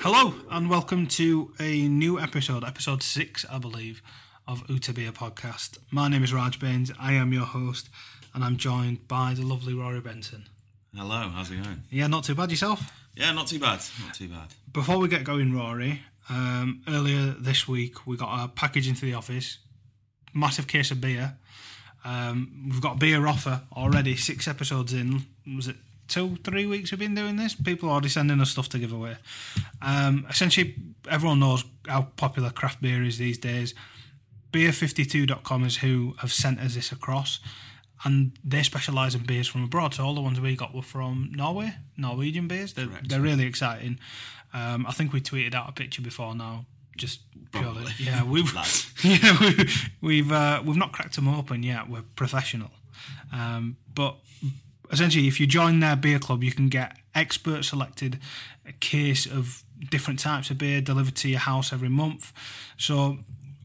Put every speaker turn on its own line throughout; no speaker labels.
Hello and welcome to a new episode, episode six, I believe, of Utabia podcast. My name is Raj Bains. I am your host, and I'm joined by the lovely Rory Benson.
Hello, how's it going?
Yeah, not too bad yourself.
Yeah, not too bad. Not too bad.
Before we get going, Rory, um, earlier this week we got a package into the office, massive case of beer. Um, we've got a beer offer already. Six episodes in. Was it two, three weeks we've been doing this? People are already sending us stuff to give away. Um, essentially, everyone knows how popular craft beer is these days. Beer52.com is who have sent us this across, and they specialise in beers from abroad. So all the ones we got were from Norway, Norwegian beers. They're, they're really exciting. Um, I think we tweeted out a picture before now. Just purely,
Probably.
yeah, we've yeah, we, we've uh, we've not cracked them open yet. We're professional, um, but essentially, if you join their beer club, you can get expert selected a case of different types of beer delivered to your house every month. So,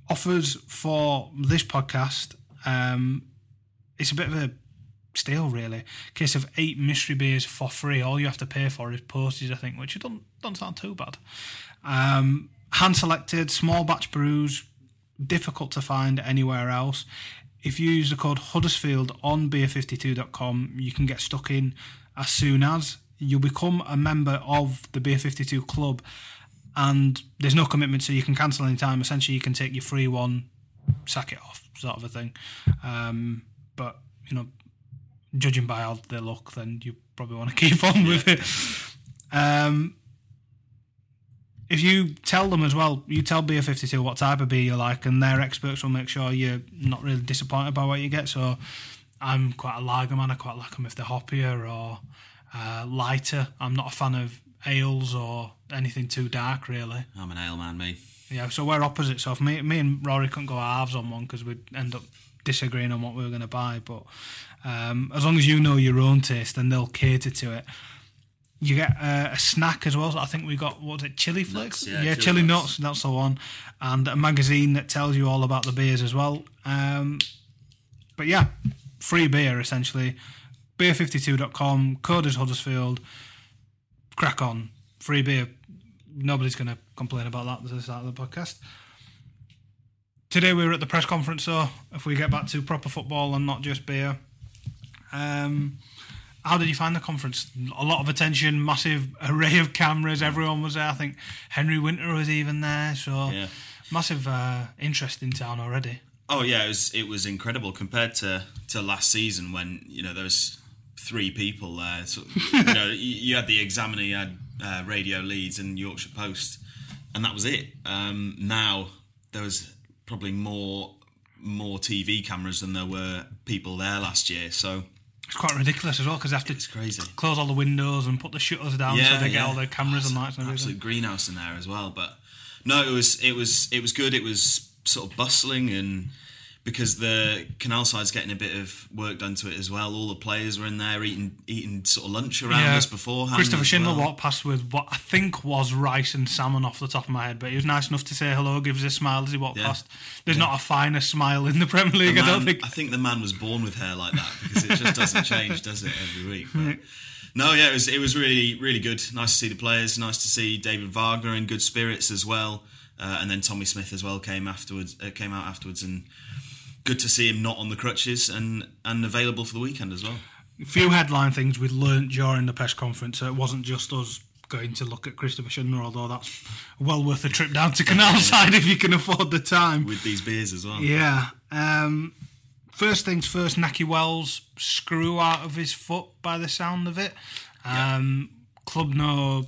offers for this podcast, um, it's a bit of a steal, really. Case of eight mystery beers for free. All you have to pay for is postage, I think, which don't don't sound too bad. Um, hand selected, small batch brews, difficult to find anywhere else. If you use the code Huddersfield on beer52.com, you can get stuck in as soon as you become a member of the Beer 52 club. And there's no commitment, so you can cancel any time. Essentially, you can take your free one, sack it off, sort of a thing. Um, but, you know, judging by how they look, then you probably want to keep on with it. Um, if you tell them as well, you tell Beer 52 what type of beer you like, and their experts will make sure you're not really disappointed by what you get. So I'm quite a lager man. I quite like them if they're hoppier or uh, lighter. I'm not a fan of ales or anything too dark, really.
I'm an ale man, me.
Yeah, so we're opposite. So if me, me and Rory couldn't go halves on one because we'd end up disagreeing on what we were going to buy. But um, as long as you know your own taste, then they'll cater to it. You get uh, a snack as well. So I think we got what was it, chili flakes?
Nuts, yeah,
chili,
chili
nuts.
nuts.
That's the one, and a magazine that tells you all about the beers as well. Um, but yeah, free beer essentially. Beer52.com. Code is Huddersfield. Crack on. Free beer. Nobody's going to complain about that at the start of the podcast. Today we were at the press conference, so if we get back to proper football and not just beer. Um, how did you find the conference? A lot of attention, massive array of cameras. Everyone was there. I think Henry Winter was even there. So
Yeah.
massive uh, interest in town already.
Oh yeah, it was it was incredible compared to to last season when you know there was three people there. So, you know, you, you had the Examiner, you had uh, Radio Leeds and Yorkshire Post, and that was it. Um, now there was probably more more TV cameras than there were people there last year. So
It's quite ridiculous as well because they have to
it's crazy.
close all the windows and put the shutters down so they get all their cameras and lights and everything.
Absolute greenhouse in there as well. But no, it was it was it was good. It was sort of bustling and because the canal side's getting a bit of work done to it as well. All the players were in there eating eating sort of lunch around us beforehand.
Christopher Schindler
well.
walked past with what I think was rice and salmon off the top of my head, but he was nice enough to say hello, gives us a smile as he walked
Yeah.
past. There's not a finer smile in the Premier League,
The
I don't think.
I think the man was born with hair like that because it just doesn't change, does it, every week? But no, yeah, it was it was really really good. Nice to see the players. Nice to see David Wagner in good spirits as well, uh, and then Tommy Smith as well came afterwards. Uh, came out afterwards, and good to see him not on the crutches and and available for the weekend as well.
A few headline things we learnt during the press conference. So it wasn't just us going to look at Christopher Schindler, although that's well worth a trip down to Canal Side if you can afford the time.
With these beers as well.
Yeah. Um, first things first, Nahki Wells screw out of his foot by the sound of it. Um, Club no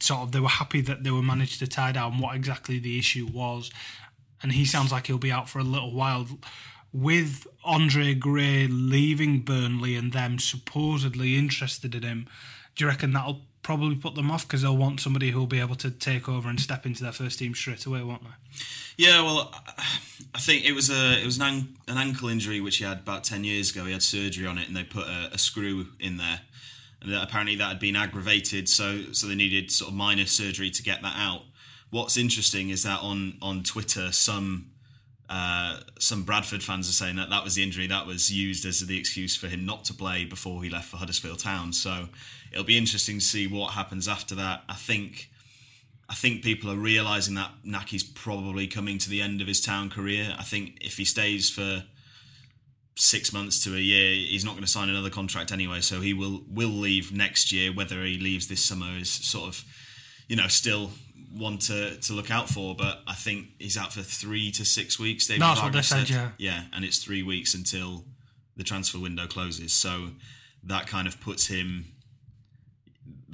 sort of they were happy that they were managed to tie down what exactly the issue was. and he sounds like he'll be out for a little while. With Andre Gray leaving Burnley and them supposedly interested in him, do you reckon that'll probably put them off because they'll want somebody who'll be able to take over and step into their first team straight away, won't they?
Yeah, well, I think it was a it was an, an ankle injury which he had about ten years ago. He had surgery on it, and they put a, a screw in there, and apparently that had been aggravated, so so they needed sort of minor surgery to get that out. What's interesting is that on on Twitter, some uh, some Bradford fans are saying that that was the injury that was used as the excuse for him not to play before he left for Huddersfield Town. So it'll be interesting to see what happens after that. I think I think people are realizing that Nahki's probably coming to the end of his town career. I think if he stays for six months to a year, he's not going to sign another contract anyway. So he will will leave next year. Whether he leaves this summer is sort of, you know, still one to, to look out for. But I think he's out for three to six weeks. David
That's what they said, yeah.
Yeah, and it's three weeks until the transfer window closes. So that kind of puts him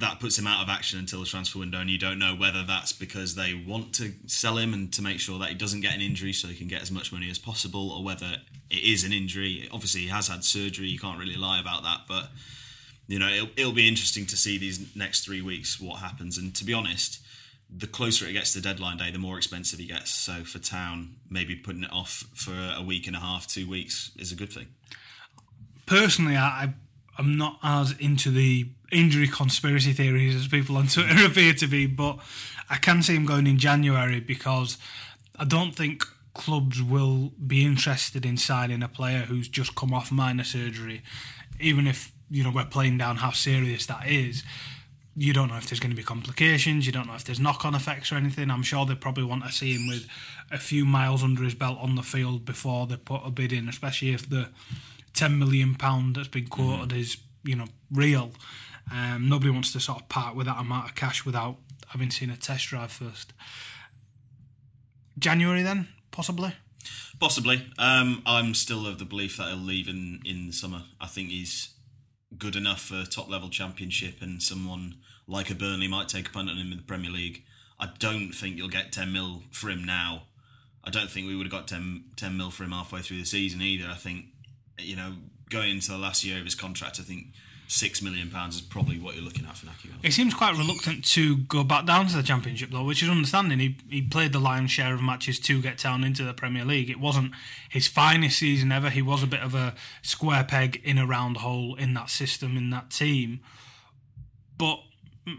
that puts him out of action until the transfer window, and you don't know whether that's because they want to sell him and to make sure that he doesn't get an injury so he can get as much money as possible, or whether it is an injury. Obviously, he has had surgery; you can't really lie about that. But you know, it'll, it'll be interesting to see these next three weeks what happens. And to be honest, the closer it gets to deadline day, the more expensive he gets. So for Town, maybe putting it off for a week and a half, two weeks is a good thing.
Personally, I I'm not as into the injury conspiracy theories as people on Twitter appear to be, but I can see him going in January because I don't think clubs will be interested in signing a player who's just come off minor surgery, even if you know we're playing down how serious that is. You don't know if there's going to be complications. You don't know if there's knock-on effects or anything. I'm sure they probably want to see him with a few miles under his belt on the field before they put a bid in, especially if the ten million pound that's been quoted mm. is you know real. Um, nobody wants to sort of part with that amount of cash without having seen a test drive first. January then, possibly.
Possibly. Um, I'm still of the belief that he'll leave in in the summer. I think he's good enough for top level championship, and someone like a Burnley might take a punt on him in the Premier League. I don't think you'll get 10 mil for him now. I don't think we would have got 10, 10 mil for him halfway through the season either. I think you know, going into the last year of his contract, I think six million pounds is probably what you're looking at for Nahki.
He seems quite reluctant to go back down to the Championship though, which is understanding. He he played the lion's share of matches to get down into the Premier League. It wasn't his finest season ever. He was a bit of a square peg in a round hole in that system in that team, but.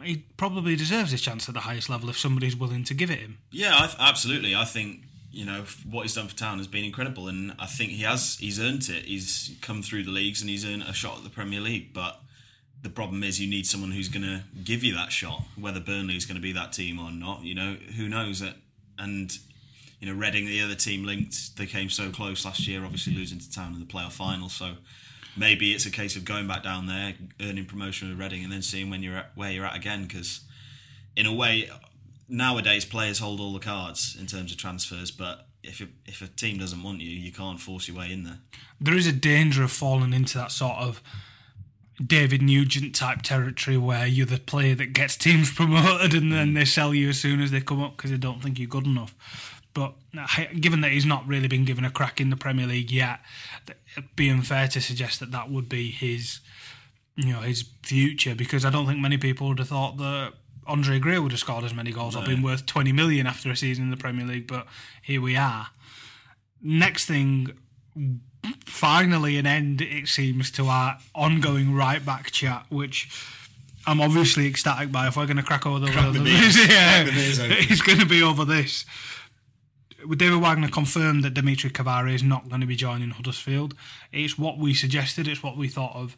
He probably deserves his chance at the highest level if somebody's willing to give it him.
Yeah, I, absolutely. I think you know what he's done for town has been incredible, and I think he has he's earned it. He's come through the leagues and he's earned a shot at the Premier League. But the problem is, you need someone who's going to give you that shot. Whether Burnley is going to be that team or not, you know, who knows it. And you know, Reading, the other team linked, they came so close last year, obviously losing to Town in the playoff final. So maybe it's a case of going back down there, earning promotion with Reading, and then seeing when you're at, where you're at again. Because in a way, nowadays players hold all the cards in terms of transfers, but if a, if a team doesn't want you, you can't force your way in there.
There is a danger of falling into that sort of David Nugent type territory where you're the player that gets teams promoted and then mm. they sell you as soon as they come up because they don't think you're good enough. But given that he's not really been given a crack in the Premier League yet, it'd be unfair to suggest that that would be his, you know, his future because I don't think many people would have thought that Andre Gray would have scored as many goals or been worth 20 million after a season in the Premier League, but here we are. Next thing, finally an end, it seems, to our ongoing right back chat, which I'm obviously ecstatic by. If we're going to crack over the,
crack
the, yeah, it's going to be over this. David Wagner confirmed that Dimitri Cavaré is not going to be joining Huddersfield. It's what we suggested. It's what we thought of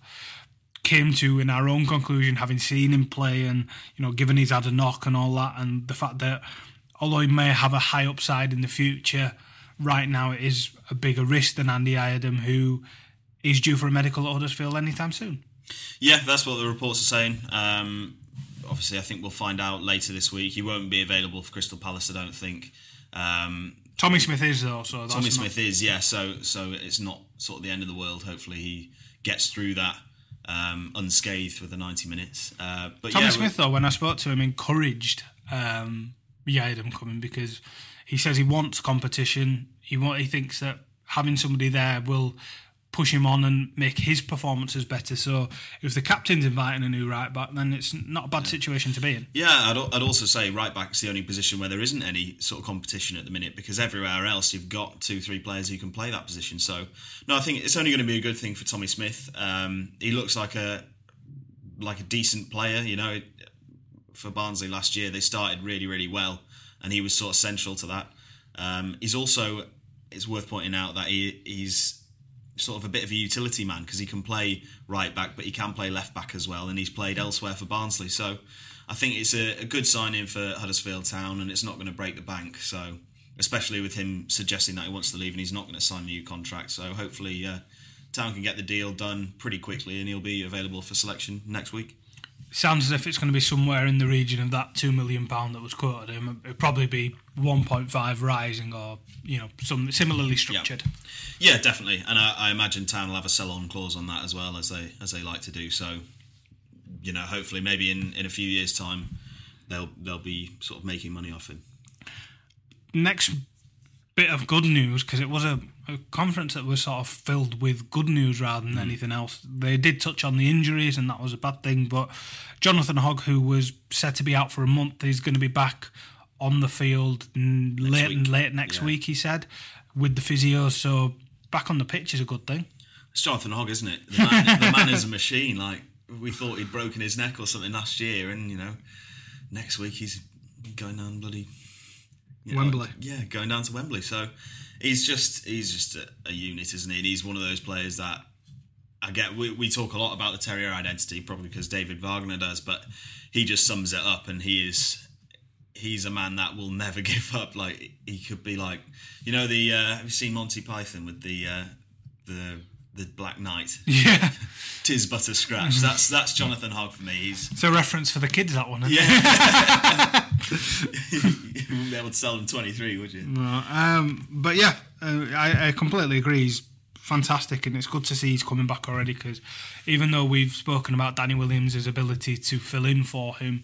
came to in our own conclusion, having seen him play and you know, given he's had a knock and all that, and the fact that although he may have a high upside in the future, right now it is a bigger risk than Andy Yiadom, who is due for a medical at Huddersfield anytime soon.
Yeah, that's what the reports are saying. Um, obviously, I think we'll find out later this week. He won't be available for Crystal Palace, I don't think. Um,
Tommy Smith is though, so
Tommy Smith is, yeah. So, so it's not sort of the end of the world. Hopefully, he gets through that um, unscathed for the 90 minutes. Uh, but
Tommy
yeah,
Smith, though, when I spoke to him, encouraged um, Yiadom coming because he says he wants competition. He want, he thinks that having somebody there will push him on and make his performances better. So if the captain's inviting a new right back, then it's not a bad situation to be in.
Yeah, I'd, I'd also say right back's the only position where there isn't any sort of competition at the minute because everywhere else you've got two, three players who can play that position. So no, I think it's only going to be a good thing for Tommy Smith. Um, he looks like a like a decent player. You know, for Barnsley last year they started really, really well, and he was sort of central to that. Um, he's also it's worth pointing out that he, he's sort of a bit of a utility man because he can play right back, but he can play left back as well, and he's played elsewhere for Barnsley. So I think it's a, a good signing for Huddersfield Town, and it's not going to break the bank. So especially with him suggesting that he wants to leave and he's not going to sign a new contract. So hopefully uh, Town can get the deal done pretty quickly, and he'll be available for selection next week
sounds as if it's going to be somewhere in the region of that two million pound that was quoted. Him. It'd probably be one point five rising, or you know, some similarly structured.
Yeah, yeah definitely. And I, I, imagine Town will have a sell-on clause on that as well as they as they like to do. So, you know, hopefully, maybe in, in a few years' time, they'll they'll be sort of making money off him.
Next bit of good news because it was a, a, conference that was sort of filled with good news rather than mm. anything else. They did touch on the injuries, and that was a bad thing. But Jonathan Hogg, who was said to be out for a month, he's going to be back on the field next late week. late next yeah. week. He said with the physio, so back on the pitch is a good thing.
It's Jonathan Hogg, isn't it? The man, the man is a machine. Like we thought he'd broken his neck or something last year, and you know, next week he's going down bloody
you know, Wembley.
Yeah, going down to Wembley. So he's just he's just a, a, unit, isn't he? And he's one of those players that I get. We, we talk a lot about the Terrier identity, probably because David Wagner does, but he just sums it up, and he is he's a man that will never give up. Like he could be like, you know, the uh, have you seen Monty Python with the uh, the the Black Knight?
Yeah,
tis but a scratch. That's that's Jonathan Hogg for me. He's
it's a reference for the kids. That one,
yeah. you wouldn't be able to sell them 23, would you?
No, um, but yeah, uh, I, I, completely agree. He's fantastic, and it's good to see he's coming back already because even though we've spoken about Danny Williams' ability to fill in for him,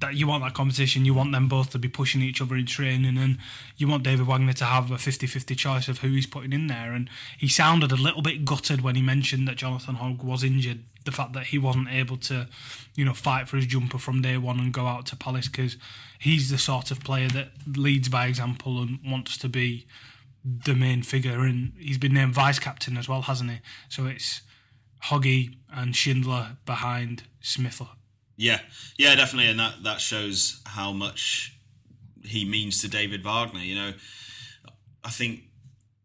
that you want that competition, you want them both to be pushing each other in training, and you want David Wagner to have a 50 50 choice of who he's putting in there. And he sounded a little bit gutted when he mentioned that Jonathan Hogg was injured the fact that he wasn't able to, you know, fight for his jumper from day one and go out to Palace because he's the sort of player that leads by example and wants to be the main figure. And he's been named vice captain as well, hasn't he? So it's Hoggy and Schindler behind Smith.
Yeah, yeah, definitely, and that that shows how much he means to David Wagner. You know, I think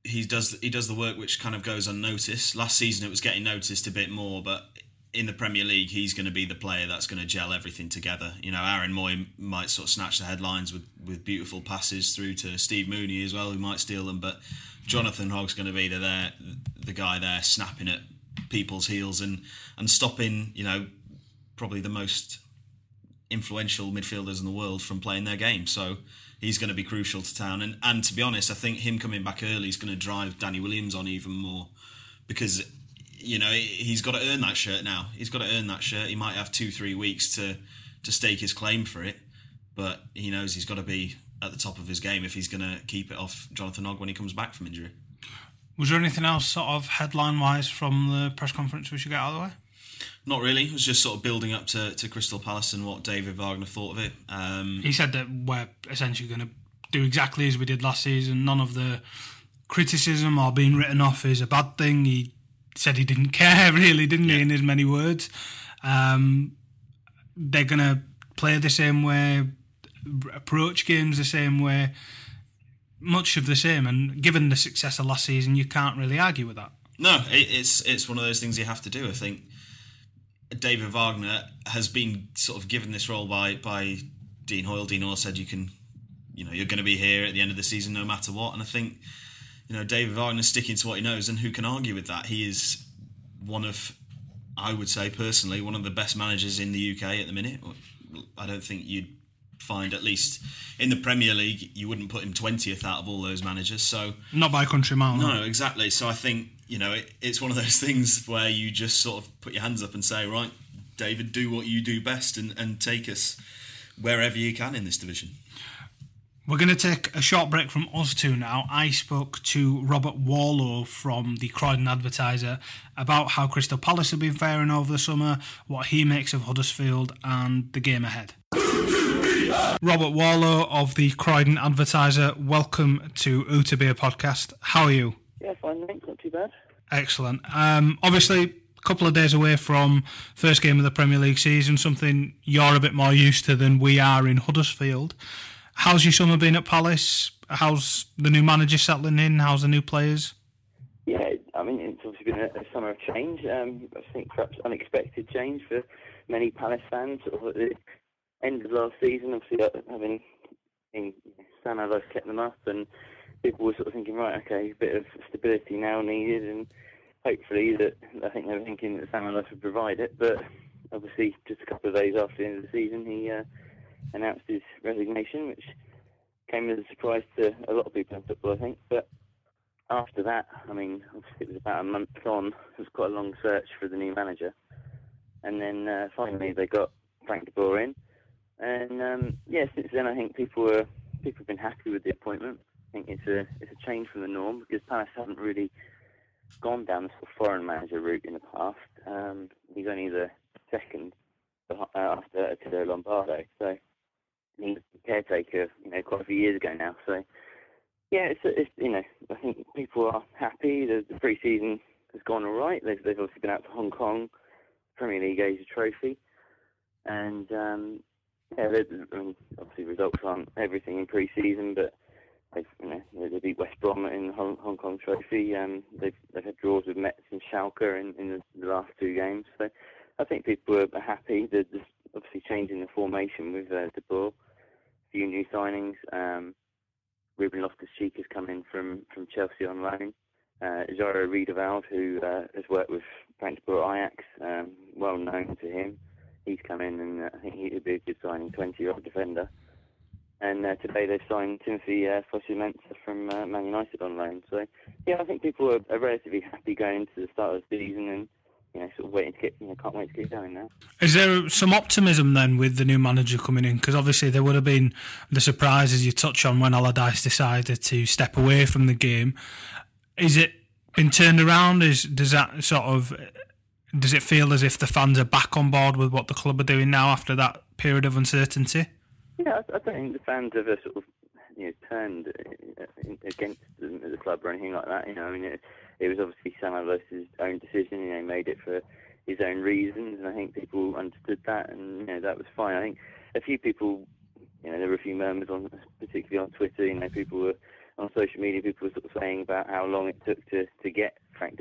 he does he does the work which kind of goes unnoticed. Last season it was getting noticed a bit more, but in the Premier League, he's going to be the player that's going to gel everything together. You know, Aaron Mooy might sort of snatch the headlines with, with beautiful passes through to Steve Mounié as well, who might steal them. But Jonathan Hogg's going to be the there, the guy there snapping at people's heels and and stopping. You know, probably the most influential midfielders in the world from playing their game. So he's going to be crucial to town. And and to be honest, I think him coming back early is going to drive Danny Williams on even more because you know, he's got to earn that shirt now. He's got to earn that shirt. He might have two, three weeks to to stake his claim for it, but he knows he's got to be at the top of his game if he's going to keep it off Jonathan Hogg when he comes back from injury.
Was there anything else, sort of headline wise, from the press conference we should get out of the way?
Not really. It was just sort of building up to, to Crystal Palace and what David Wagner thought of it. Um,
he said that we're essentially going to do exactly as we did last season. None of the criticism or being written off is a bad thing. He said he didn't care, really, didn't yeah. he, in as many words? Um, they're going to play the same way, approach games the same way, much of the same. And given the success of last season, you can't really argue with that.
No, it's it's one of those things you have to do. I think David Wagner has been sort of given this role by by Dean Hoyle. Dean Hoyle said you can, you know, you're going to be here at the end of the season no matter what. And I think you know, David Wagner sticking to what he knows, and who can argue with that? He is one of, I would say personally, one of the best managers in the UK at the minute. I don't think you'd find, at least in the Premier League, you wouldn't put him 20th out of all those managers. So
Not by country mile.
No, exactly. So I think, you know, it, it's one of those things where you just sort of put your hands up and say, right, David, do what you do best and, and take us wherever you can in this division
We're going to take a short break from us two now. I spoke to Robert Warlow from the Croydon Advertiser about how Crystal Palace have been faring over the summer, what he makes of Huddersfield, and the game ahead. Robert Warlow of the Croydon Advertiser, welcome to Uta Beer podcast. How are you?
Yeah, fine, thanks. Not too bad.
Excellent. Um, obviously, a couple of days away from first game of the Premier League season, something you're a bit more used to than we are in Huddersfield. How's your summer been at Palace? How's the new manager settling in? How's the new players?
Yeah, I mean, it's obviously been a, summer of change. Um, I think perhaps unexpected change for many Palace fans. Sort of at the end of last season, obviously uh, having in Sam Allardyce kept them up, and people were sort of thinking, right, okay, a bit of stability now needed, and hopefully that I think they were thinking that Sam Allardyce would provide it, but obviously just a couple of days after the end of the season, he uh, announced his resignation, which came as a surprise to a lot of people in football, I think. But after that, I mean, obviously it was about a month on. It was quite a long search for the new manager, and then uh, finally they got Frank de Boer in. And um, yeah, since then I think people were people have been happy with the appointment. I think it's a it's a change from the norm because Palace haven't really gone down the foreign manager route in the past. Um, he's only the second uh, after Attilio Lombardo, so he the caretaker, you know, quite a few years ago now. So, yeah, it's, it's you know, I think people are happy. The, the pre-season has gone all right. They've, they've obviously been out to Hong Kong, Premier League Asia Trophy, and um, yeah, I mean, obviously results aren't everything in pre-season, but they've you know they beat West Brom in the Hong, Hong Kong Trophy. Um, they've they've had draws with Metz and Schalke in, in the, the last two games. So I think people are happy. There's obviously changing the formation with uh, De Boer A few new signings. Um, Ruben Loftus-Cheek has come in from, from Chelsea on loan. Uh, Jairo Riedewald, who uh, has worked with Frank de Boer Ajax, um, well known to him. He's come in and uh, I think he'd be a good signing, 20-year-old defender. And uh, today they've signed Timothy uh, Fosu-Mensah from uh, Man United on loan. So, yeah, I think people are, are relatively happy going into the start of the season and you know, sort of waiting to get, you know, can't wait to get going now.
Is there some optimism then with the new manager coming in? Because obviously there would have been the surprises you touch on when Allardyce decided to step away from the game. Is it been turned around? Is does that sort of does it feel as if the fans are back on board with what the club are doing now after that period of uncertainty?
Yeah, I, I don't think the fans have sort of you know turned uh, against the, club or anything like that. You know, I mean. It, it was obviously Sam own decision. You know, he made it for his own reasons, and I think people understood that, and you know that was fine. I think a few people, you know, there were a few murmurs on, particularly on Twitter. You know, people were on social media. People were sort of saying about how long it took to to get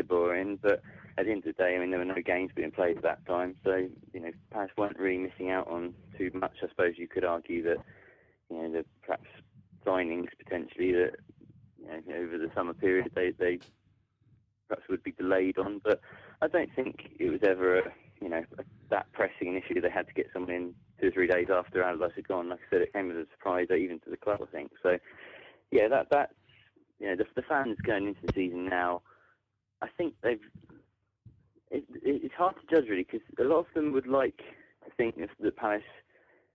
Boer in, but at the end of the day, I mean, there were no games being played at that time, so you know, Palace weren't really missing out on too much. I suppose you could argue that you know, the perhaps signings potentially that you know, over the summer period they they perhaps would be delayed on. But I don't think it was ever, a, you know, a, that pressing an issue. They had to get someone in two or three days after Allardyce had gone. Like I said, it came as a surprise even to the club. I think so. Yeah, that that you know the, the fans going into the season now. I think they've. It, it, it's hard to judge really because a lot of them would like to think that Palace.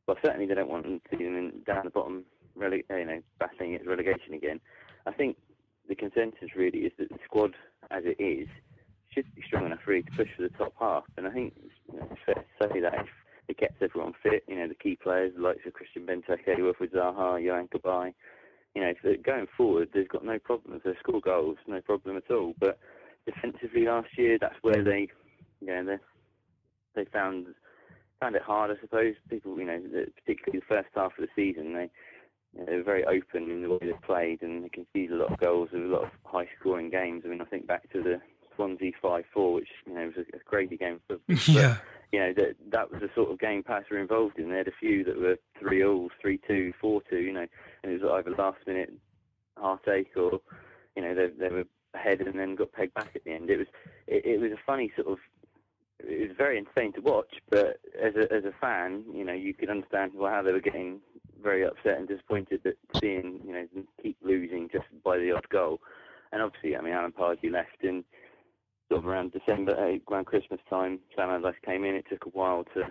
Well, certainly they don't want them to be down the bottom, rele- you know, battling against relegation again. I think the consensus really is that the squad as it is should be strong enough really to push for the top half. And I think it's fair to say that if it kept everyone fit, you know, the key players, the likes of Christian Benteke, Wilfried Zaha, Yohan Cabaye, you know, going forward, they've got no problems. They score goals, no problem at all. But defensively last year, that's where they, you know, they, they found found it hard, I suppose. People, you know, particularly the first half of the season, they they were very open in the way they played, and they conceded a lot of goals with a lot of high-scoring games. I mean, I think back to the Swansea 5-4, which you know was a, a crazy game for.
yeah.
You know that that was the sort of game Palace were involved in. They had a few that were three all, three two, four two. You know, and it was either last minute heartache or you know they they were ahead and then got pegged back at the end. It was it, it was a funny sort of it was very insane to watch, but as a as a fan, you know, you could understand how they were getting very upset and disappointed that seeing you know keep losing just by the odd goal. And obviously, I mean, Alan Pardew left in sort of around December, uh, around Christmas time. Sam Allardyce came in. It took a while to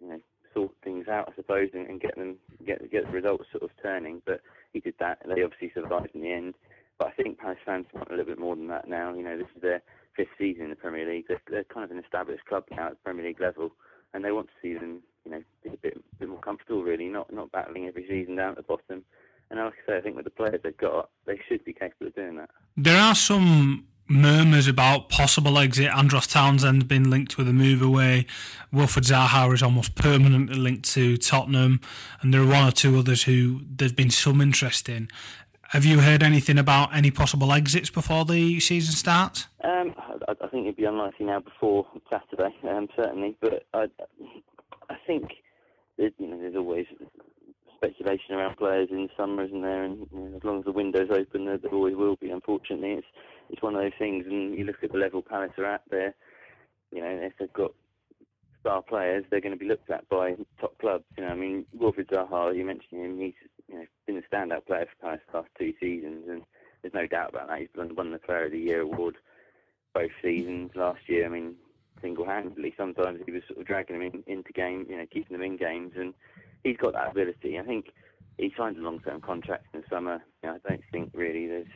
you know sort things out, I suppose, and, and get them get get the results sort of turning. But he did that. They obviously survived in the end. But I think Palace fans want a little bit more than that now. You know, this is their fifth season in the Premier League. They're, they're kind of an established club now at Premier League level, and they want to see them, you know, be a bit, bit more comfortable. Really, not not battling every season down at the bottom. And like I say, I think with the players they've got, they should be capable of doing that.
There are some murmurs about possible exit. Andros Townsend been linked with a move away. Wilfried Zaha is almost permanently linked to Tottenham, and there are one or two others who there's been some interest in. Have you heard anything about any possible exits before the season starts?
Um, I, I, think it'd be unlikely now before Saturday, um, certainly. But I, I think you know there's always speculation around players in the summer, isn't there? And you know, as long as the window's open, there, there always will be. Unfortunately, it's it's one of those things. And you look at the level Palace are at there. You know, if they've got star players, they're going to be looked at by top clubs. You know, I mean, Wilfried Zaha, you mentioned him. He's you know been a standout player for Palace the last two seasons, and there's no doubt about that. He's won, the Player of the Year award both seasons last year. I mean, single-handedly. Sometimes he was sort of dragging them in, into game, you know, keeping them in games, and he's got that ability. I think he signed a long-term contract in the summer. You know, I don't think really there's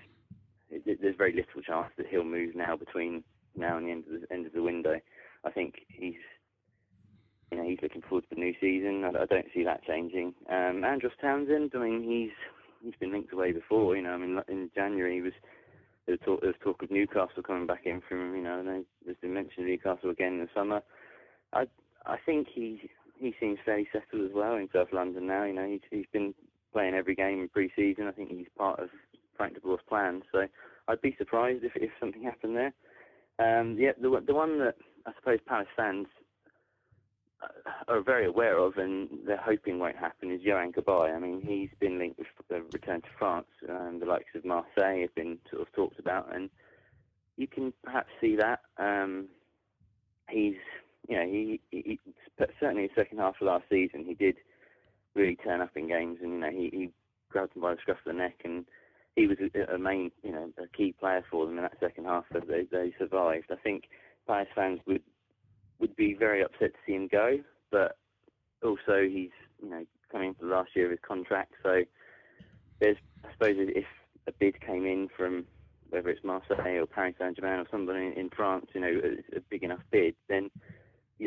there's very little chance that he'll move now between now and the end of the end of the window. I think he's you know he's looking forward to the new season. I, I don't see that changing. Um, Andros Townsend, I mean he's he's been linked away before. You know, I mean in January he was there was talk, there was talk of Newcastle coming back in from you know there's been mention of Newcastle again in the summer. I I think he he seems fairly settled as well in South London now. You know he's he's been playing every game in pre-season. I think he's part of Frank de Boer's plan. So I'd be surprised if, if something happened there. Um, yeah, the the one that I suppose Palace fans uh, are very aware of and they're hoping won't happen is Yohan Cabaye. I mean, he's been linked with the return to France. Um, the likes of Marseille have been sort of talked about, and you can perhaps see that. Um, he's, you know, he, he, certainly in the second half of last season he did really turn up in games, and you know he, he grabbed him by the scruff of the neck and he was a, a, main, you know, a key player for them in that second half that they, they survived. I think Palace fans would would be very upset to see him go, but also he's, you know, coming into the last year of his contract, so there's, I suppose, if a bid came in from whether it's Marseille or Paris Saint-Germain or somebody in, in France, you know, a, a, big enough bid, then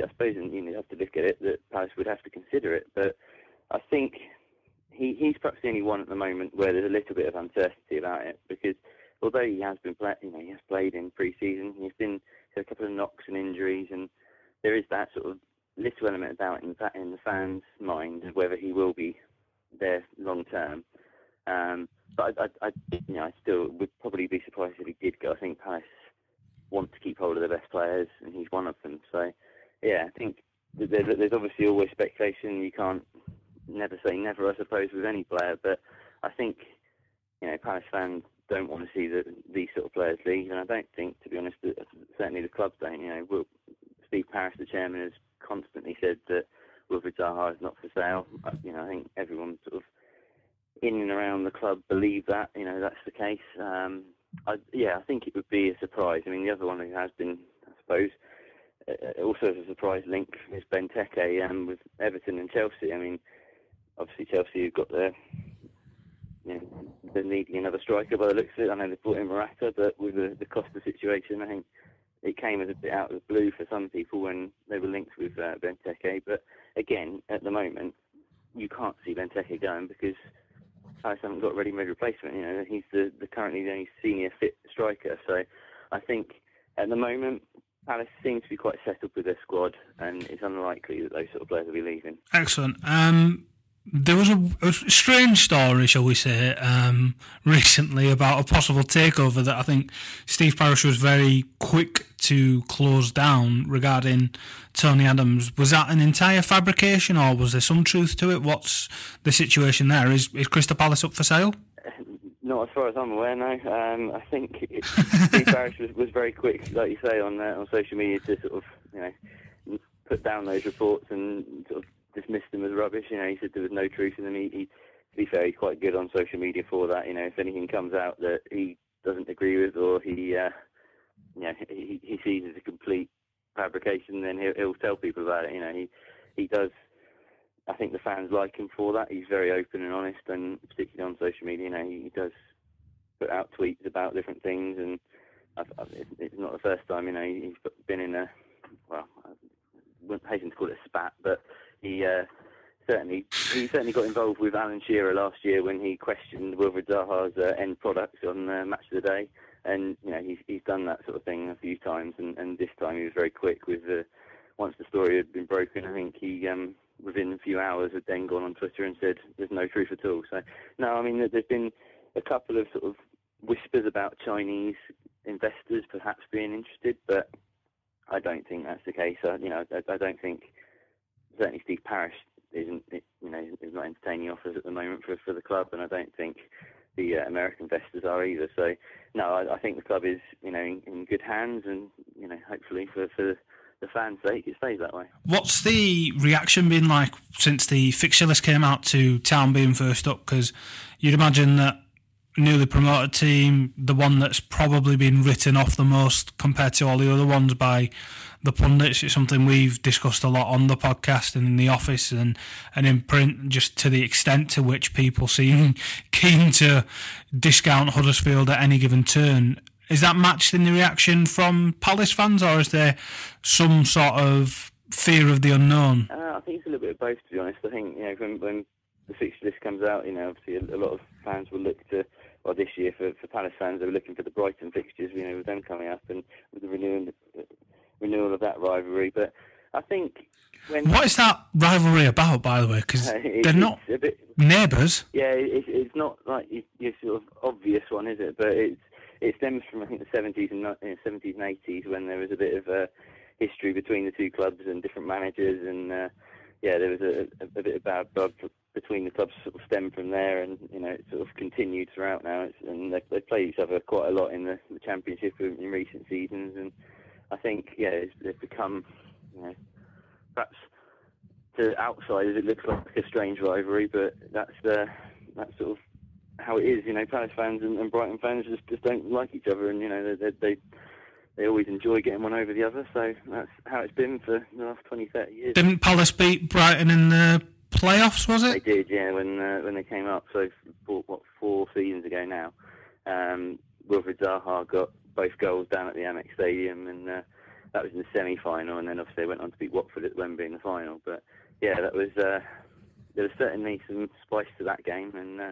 I suppose you, know, you have to look at it that Palace would have to consider it. But I think he, he's perhaps the only one at the moment where there's a little bit of uncertainty about it because although he has been play, you know, he has played in pre-season, he's been had a couple of knocks and injuries, and there is that sort of little element of doubt in the, in the fans' mind of whether he will be there long term. Um, but I, I, I, you know, I still would probably be surprised if he did go. I think Palace want to keep hold of their best players, and he's one of them. So, yeah, I think there's, obviously always speculation. You can't never say never, I suppose, with any player. But I think you know Palace fans don't want to see the, these sort of players leave, and I don't think, to be honest, certainly the clubs don't. You know, Will, Steve Parish, the chairman, has constantly said that Wilfried Zaha is not for sale. You know, I think everyone sort of in and around the club believe that. You know, that's the case. Um, I, yeah, I think it would be a surprise. I mean, the other one who has been, I suppose, uh, also as a surprise link is Benteke um, with Everton and Chelsea. I mean, obviously Chelsea have got their you know, they're needing another striker by the looks of it. I know they brought in Morata, but with the, cost of the Costa situation, I think it came as a bit out of the blue for some people when they were linked with uh. But again, at the moment, you can't see Benteke going because Palace haven't got a ready-made replacement. You know, he's the, the currently the only senior fit striker. So I think at the moment, Palace seems to be quite settled with their squad, and it's unlikely that those sort of players will be leaving.
Excellent. Um, there was a, a, strange story, shall we say, um, recently about a possible takeover that I think Steve Parish was very quick to close down regarding Tony Adams. Was that an entire fabrication, or was there some truth to it? What's the situation there? Is is Crystal Palace up for sale?
Not as far as I'm aware, no. Um, I think it, Steve Parish was, was very quick, like you say, on uh, on social media to sort of you know put down those reports and sort of dismissed them as rubbish. You know, he said there was no truth in them. He, he, to be fair, he's quite good on social media for that. You know, if anything comes out that he doesn't agree with or he, uh, you know, he, he sees as a complete fabrication, then he'll, he'll tell people about it. You know, he he does I think the fans like him for that. He's very open and honest, and particularly on social media, you know, he does put out tweets about different things, and I've, I've, it's not the first time, you know, he's been in a well, I wouldn't hasten to call it a spat, but he uh, certainly he certainly got involved with Alan Shearer last year when he questioned Wilfried Zaha's uh, end product on uh, Match of the Day, and you know he's he's done that sort of thing a few times, and, and this time he was very quick with the once the story had been broken. I think he um, within a few hours had then gone on Twitter and said there's no truth at all. So no, I mean there's been a couple of sort of whispers about Chinese investors perhaps being interested, but I don't think that's the case. I, you know, I, I don't think certainly Steve Parish isn't you know is not entertaining offers at the moment for for the club, and I don't think the uh, American investors are either. So no, I, I think the club is you know in, in, good hands, and you know hopefully for for the fans' sake it stays that way.
What's the reaction been like since the fixture list came out to Town being first up? Because you'd imagine that newly promoted team, the one that's probably been written off the most compared to all the other ones by the pundits. It's something we've discussed a lot on the podcast and in the office and, and in print, just to the extent to which people seem keen to discount Huddersfield at any given turn. Is that matched in the reaction from Palace fans, or is there some sort of fear of the unknown?
Uh, I think it's a little bit of both, to be honest. I think you know when, when the fixture list comes out, you know, obviously a, a lot of fans will look to well, this year for, for Palace fans, they were looking for the Brighton fixtures, you know, with them coming up and with the renewal, renewal of that rivalry. But I think when.
What is that rivalry about, by the way? Because uh, they're not bit, neighbours.
Yeah, it, it's not like your, sort of obvious one, is it? But it's it stems from I think the 70s and 70s and 80s when there was a bit of a history between the two clubs and different managers and. Uh, yeah, there was a, a, a bit of bad blood between the clubs sort of stemmed from there, and you know it sort of continued throughout now. It's, and they, they play each other quite a lot in the, the championship in, in, recent seasons, and I think yeah, it's, they've become you know perhaps to outsiders it looks like a strange rivalry, but that's the that's sort of how it is. You know, Palace fans and, and Brighton fans just just don't like each other, and you know they, they they always enjoy getting one over the other. So that's how it's been for the last 20, 30 years.
Didn't Palace beat Brighton in the playoffs, was it?
They did, yeah, when uh, when they came up. So four, what four seasons ago now, um, Wilfried Zaha got both goals down at the Amex Stadium, and uh, that was in the semi-final. And then obviously they went on to beat Watford at Wembley in the final. But yeah, that was uh, there was certainly some spice to that game, and uh,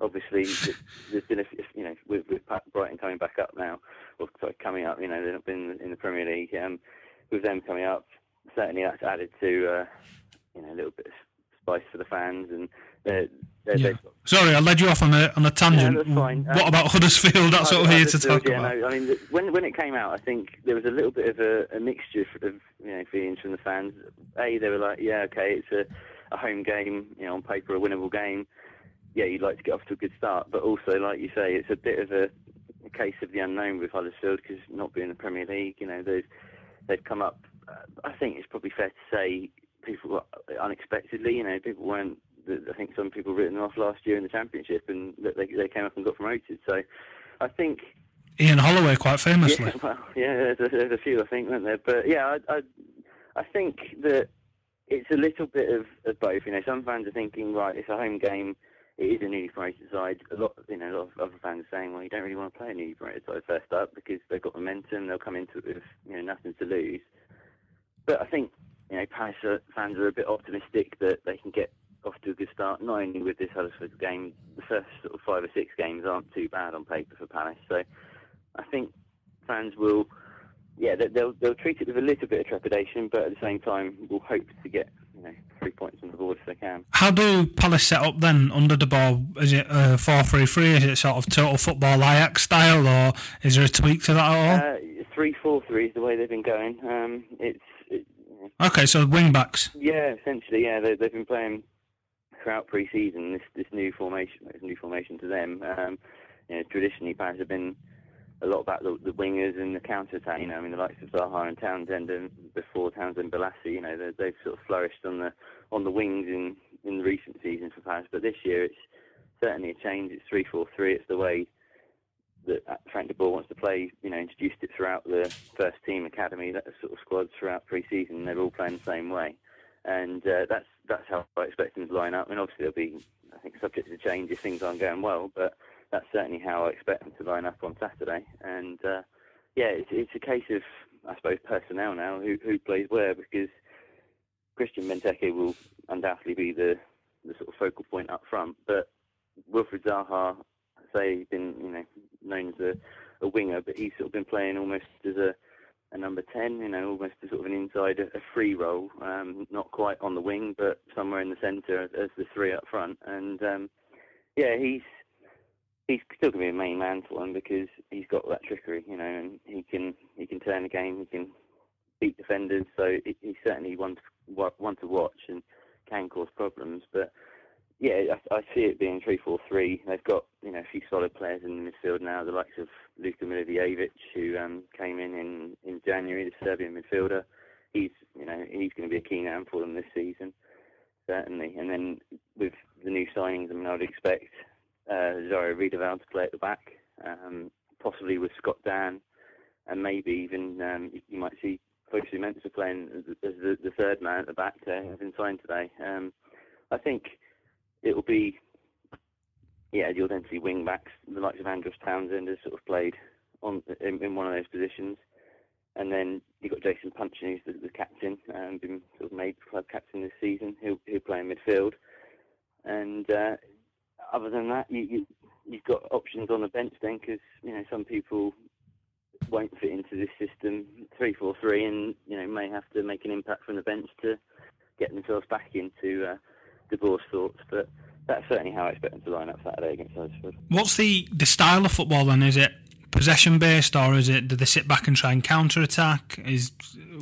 obviously there's been a you know with, with Brighton coming back up now, or sorry, coming up. You know they've been in the Premier League. Um, with them coming up, certainly that's added to uh, you know a little bit of spice for the fans and they're, they're,
yeah. Sorry, I led you off on a on a tangent.
Yeah, what
um, about Huddersfield? That's what we're here to talk
yeah,
about.
No, I mean, when when it came out, I think there was a little bit of a, a mixture of you know feelings from the fans. A, they were like, yeah, okay, it's a, a home game, you know, on paper a winnable game. Yeah, you'd like to get off to a good start, but also, like you say, it's a bit of a, a case of the unknown with Huddersfield because not being in the Premier League, you know, they've they've come up. Uh, I think it's probably fair to say people unexpectedly. You know, people weren't. I think some people written off last year in the championship, and they they came up and got promoted. So, I think
Ian Holloway quite famously.
Yeah, well, yeah, there's a, there's a few I think, weren't there? But yeah, I, I I think that it's a little bit of, of both. You know, some fans are thinking, right, it's a home game. It is a newly promoted side. A lot, you know, a lot of other fans are saying, well, you don't really want to play a newly promoted side first up because they've got momentum. They'll come into it with you know nothing to lose. But I think you know, Palace fans are a bit optimistic that they can get off to a good start. Not only with this Huddersfield game, the first sort of five or six games aren't too bad on paper for Palace. So I think fans will, yeah, they'll they'll treat it with a little bit of trepidation, but at the same time, will hope to get you know three points on the board if they can.
How do Palace set up then under de Boer? Is it uh, four three three? Is it sort of total football Ajax style, or is there a tweak to that at
all? Uh, three four three is the way they've been going. Um, it's
Okay, so wing backs.
Yeah, essentially, yeah. They, have been playing throughout pre-season this this new formation, this new formation to them. Um, you know, traditionally, Palace have been a lot about the, the wingers and the counter attack. You know, I mean, the likes of Zaha and Townsend, and before Townsend, Bolasie. You know, they, have sort of flourished on the on the wings in in the recent seasons for Palace. But this year, it's certainly a change. It's three four three. It's the way that Frank de Boer wants to play, you know, introduced it throughout the first team academy, that sort of squads throughout pre-season. They're all playing the same way. and uh, that's that's how I expect them to line up. And obviously, they'll be, I think, subject to change if things aren't going well. But that's certainly how I expect them to line up on Saturday. And uh, yeah, it's, it's a case of, I suppose, personnel now who who plays where because Christian Benteke will undoubtedly be the the sort of focal point up front, but Wilfried Zaha, say, he's been you know known as a, a winger, but he's sort of been playing almost as a a number 10, you know, almost a sort of an inside, a free role, um, not quite on the wing, but somewhere in the centre as the three up front. And um, yeah, he's he's still going to be a main man for them because he's got that trickery, you know, and he can he can turn the game, he can beat defenders. So he's certainly one to, one to watch and can cause problems. But yeah, I, I see it being three four three. They've got you know a few solid players in the midfield now, the likes of Luka Milivojevic, who um, came in, in in January, the Serbian midfielder. He's you know he's going to be a key man for them this season, certainly. And then with the new signings, I mean, I'd expect uh, Jairo Riedewald to play at the back, um, possibly with Scott Dann, and maybe even um, you, might see Fosu Mensah playing as, the, the, third man at the back there, having signed today. Um, I think it'll be yeah, you'll then see wing backs, the likes of Andros Townsend has sort of played on in, in one of those positions, and then you've got Jason Puncheon, who's the, the captain, and been sort of made club captain this season. He'll he'll play in midfield, and uh, other than that, you, you you've got options on the bench then, because you know some people won't fit into this system three four three, and you know may have to make an impact from the bench to get themselves back into. Uh, divorce thoughts, but that's certainly how I expect them to line up Saturday against Huddersfield.
What's the, the style of football then? Is it possession based, or is it do they sit back and try and counter attack? Is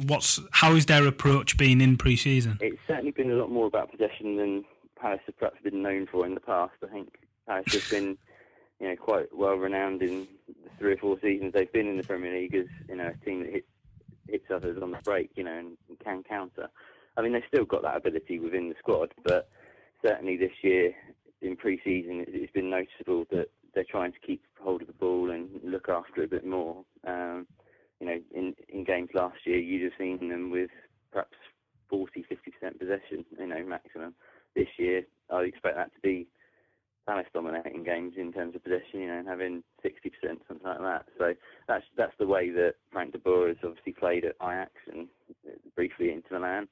what's how is their approach been in pre-season?
It's certainly been a lot more about possession than Palace have perhaps been known for in the past. I think Palace has been you know quite well renowned in the three or four seasons they've been in the Premier League as you know a team that hits hits others on the break, you know, and can counter. I mean, they've still got that ability within the squad, but certainly this year in pre-season, it's been noticeable that they're trying to keep hold of the ball and look after it a bit more. Um, you know, in in games last year, you'd have seen them with perhaps 40, 50% possession, you know, maximum. This year, I expect that to be Palace dominating games in terms of possession, you know, and having 60%, something like that. So that's that's the way that Frank de Boer has obviously played at Ajax and uh, briefly Inter Milan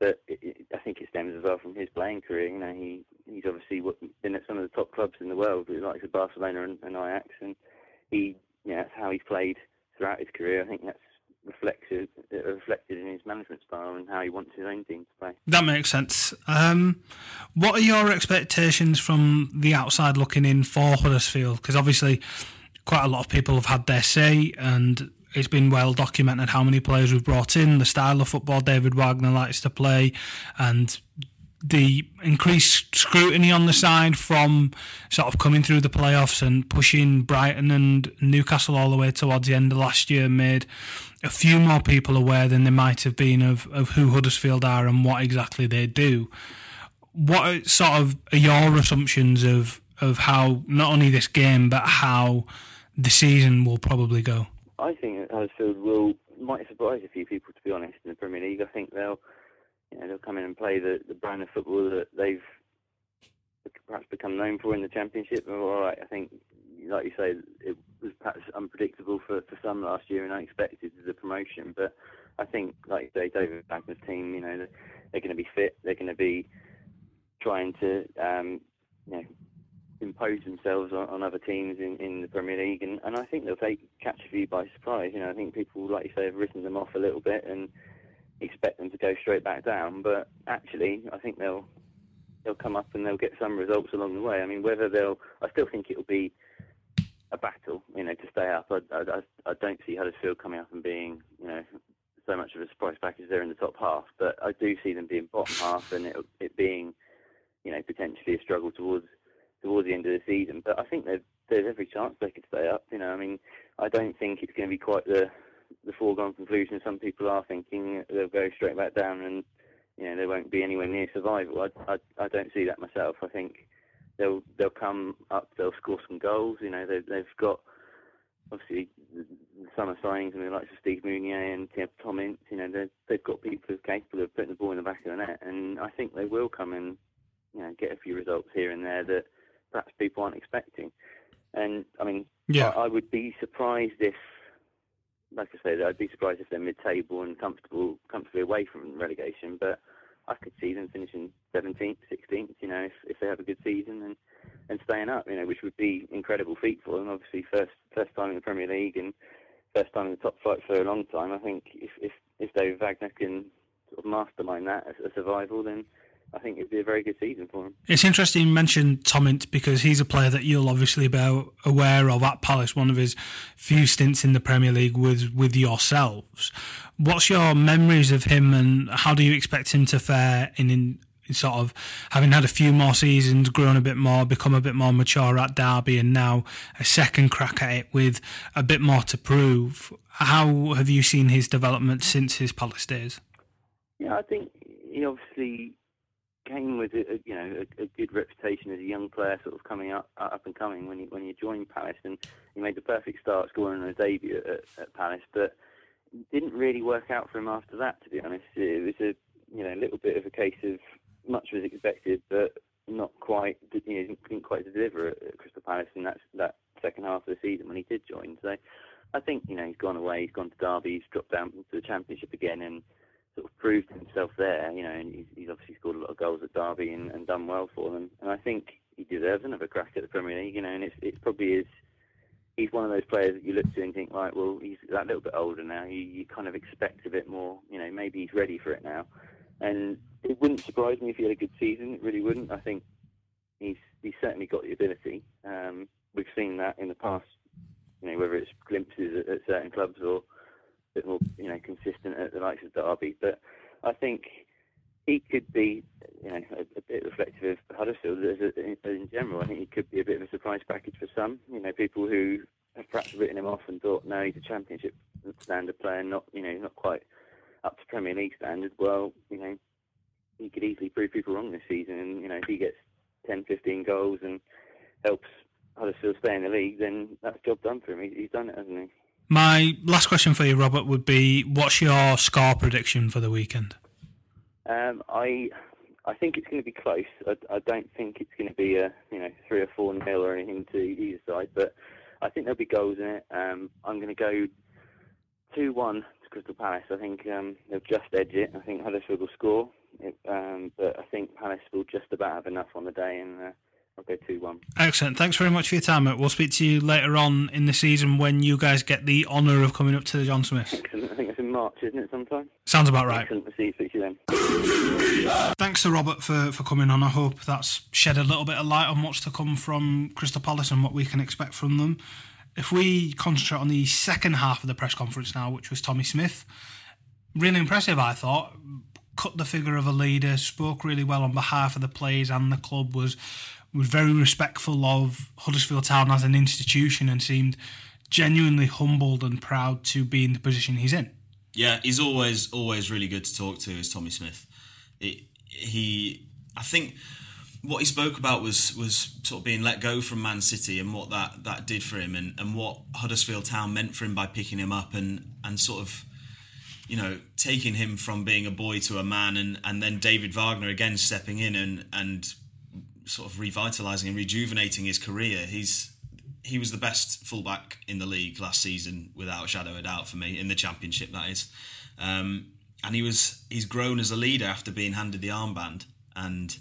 but it, it, I think it stems as well from his playing career. You know, he he's obviously been at some of the top clubs in the world, like Barcelona and, and Ajax, and he, you know, that's how he's played throughout his career. I think that's reflected reflected in his management style and how he wants his own team to play.
That makes sense. Um, what are your expectations from the outside looking in for Huddersfield? Because obviously, quite a lot of people have had their say, and it's been well documented how many players we've brought in, the style of football David Wagner likes to play, and the increased scrutiny on the side from sort of coming through the playoffs and pushing Brighton and Newcastle all the way towards the end of last year made a few more people aware than they might have been of, of who Huddersfield are and what exactly they do. What sort of are your assumptions of, of how not only this game but how the season will probably go?
I think Huddersfield will might surprise a few people, to be honest, in the Premier League. I think they'll, come in and play the, the brand of football that they've perhaps become known for in the Championship. All right, I think, like you say, it was perhaps unpredictable for, for some last year and unexpected the promotion. But I think, like you say, David Wagner's team, you know, they're, they're going to be fit. They're going to be trying to, um, you know, impose themselves on, on, other teams in, in the Premier League, and, and I think they'll take catch a few by surprise. You know, I think people, like you say, have written them off a little bit and expect them to go straight back down. But actually, I think they'll they'll come up and they'll get some results along the way. I mean, whether they'll, I still think it'll be a battle, you know, to stay up. I, I, I don't see Huddersfield coming up and being, you know, so much of a surprise package there in the top half. But I do see them being bottom half and it, it being, you know, potentially a struggle towards towards the end of the season. But I think there's, every chance they could stay up. You know, I mean, I don't think it's going to be quite the the foregone conclusion. Some people are thinking they'll go straight back down and you know they won't be anywhere near survival. I, I, I don't see that myself. I think they'll they'll come up. They'll score some goals. You know, they, they've got obviously the, the summer signings and the likes of Steve Mounié and Tom Ince, you know, they've got people who are capable of putting the ball in the back of the net, and I think they will come and you know get a few results here and there that perhaps people aren't expecting. And I mean, yeah. I, I would be surprised if, like I say, I'd be surprised if they're mid-table and comfortable, comfortably away from relegation. But I could see them finishing 17th, 16th. You know, if, if they have a good season and and staying up. You know, which would be incredible feat for them. Obviously, first first time in the Premier League and first time in the top flight for a long time. I think if if if David Wagner can sort of mastermind that as a survival, then I think it'd be a very good season for him.
It's interesting you mentioned Tom Ince because he's a player that you'll obviously be aware of at Palace, one of his few stints in the Premier League with, with yourselves. What's your memories of him and how do you expect him to fare in, in sort of having had a few more seasons, grown a bit more, become a bit more mature at Derby, and now a second crack at it with a bit more to prove? How have you seen his development since his Palace days?
Yeah, I think he obviously came with a, you know a, a, good reputation as a young player, sort of coming up uh, up and coming when he when he joined Palace, and he made the perfect start, scoring on his debut at, at Palace, but didn't really work out for him after that. To be honest, it was a you know a little bit of a case of much was expected, but not quite you know didn't quite deliver at Crystal Palace in that that second half of the season when he did join. So I think you know he's gone away, he's gone to Derby, he's dropped down to the Championship again, and sort of proved himself there, you know, and he's, he's obviously scored a lot of goals at Derby and, and done well for them. And I think he deserves another crack at the Premier League, you know, and it's, it's probably is he's one of those players that you look to and think, right, well, he's that little bit older now. You, you kind of expect a bit more, you know, maybe he's ready for it now. And it wouldn't surprise me if he had a good season. It really wouldn't. I think he's he's certainly got the ability. Um, we've seen that in the past, you know, whether it's glimpses at, at certain clubs or bit more, you know, consistent at the likes of Derby. But I think he could be, you know, a, a bit reflective of Huddersfield in, in general. I think he could be a bit of a surprise package for some. You know, people who have perhaps written him off and thought, no, he's a Championship standard player, not, you know, not quite up to Premier League standard. Well, you know, he could easily prove people wrong this season. And you know, if he gets 10, 15 goals and helps Huddersfield stay in the league, then that's job done for him. He's done it, hasn't he?
My last question for you, Robert, would be: What's your score prediction for the weekend?
Um, I I think it's going to be close. I, I don't think it's going to be a you know three or four nil or anything to either side, but I think there'll be goals in it. Um, I'm going to go two one to Crystal Palace. I think um, they'll just edge it. I think Huddersfield will score, it, um, but I think Palace will just about have enough on the day and. Uh, I'll go 2 1.
Excellent. Thanks very much for your time. mate. We'll speak to you later on in the season when you guys get the honour of coming up to the John Smith.
Excellent. I think it's in March, isn't it, sometime?
Sounds about right.
Excellent. see you, speak to then.
Thanks to Robert for, for coming on. I hope that's shed a little bit of light on what's to come from Crystal Palace and what we can expect from them. If we concentrate on the second half of the press conference now, which was Tommy Smith, really impressive, I thought. Cut the figure of a leader, spoke really well on behalf of the players and the club, was was very respectful of Huddersfield Town as an institution and seemed genuinely humbled and proud to be in the position he's in.
Yeah, he's always always really good to talk to. Is Tommy Smith? It, he, I think, what he spoke about was was sort of being let go from Man City and what that that did for him, and, and what Huddersfield Town meant for him by picking him up and and sort of, you know, taking him from being a boy to a man, and and then David Wagner again stepping in and and sort of revitalising and rejuvenating his career. He's he was the best fullback in the league last season, without a shadow of a doubt for me in the championship. That is, um, and he was he's grown as a leader after being handed the armband, and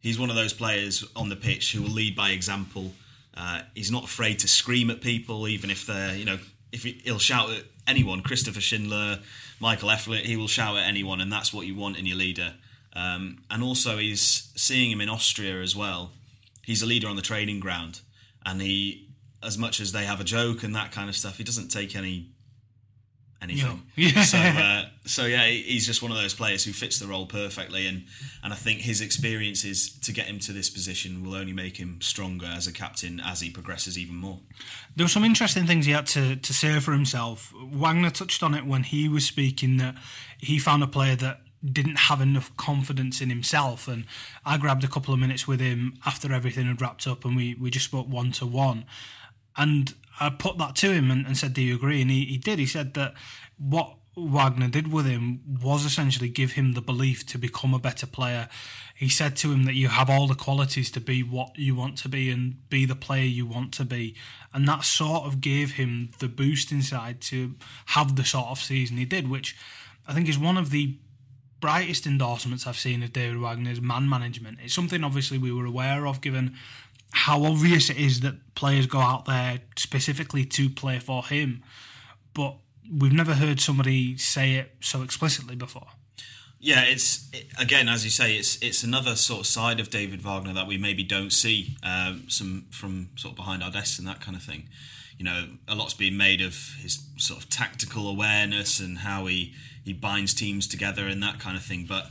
he's one of those players on the pitch who will lead by example. Uh, he's not afraid to scream at people, even if they're you know if he, will shout at anyone. Christopher Schindler, Michael Hefele, he will shout at anyone, and that's what you want in your leader. Um, and also, he's seeing him in Austria as well. He's a leader on the training ground, and he, as much as they have a joke and that kind of stuff, he doesn't take any anything. Yeah. so, uh, so yeah, he's just one of those players who fits the role perfectly, and and I think his experiences to get him to this position will only make him stronger as a captain as he progresses even more.
There were some interesting things he had to to say for himself. Wagner touched on it when he was speaking that he found a player that didn't have enough confidence in himself. And I grabbed a couple of minutes with him after everything had wrapped up, and we we just spoke one to one. And I put that to him and, and said, "Do you agree?" And he, he did. He said that what Wagner did with him was essentially give him the belief to become a better player. He said to him that you have all the qualities to be what you want to be and be the player you want to be. And that sort of gave him the boost inside to have the sort of season he did, which I think is one of the brightest endorsements I've seen of David Wagner's man management. It's something obviously we were aware of given how obvious it is that players go out there specifically to play for him. But we've never heard somebody say it so explicitly before.
Yeah, it's it, again as you say, it's it's another sort of side of David Wagner that we maybe don't see um, some from sort of behind our desks and that kind of thing. You know, a lot's been made of his sort of tactical awareness and how he he binds teams together and that kind of thing. But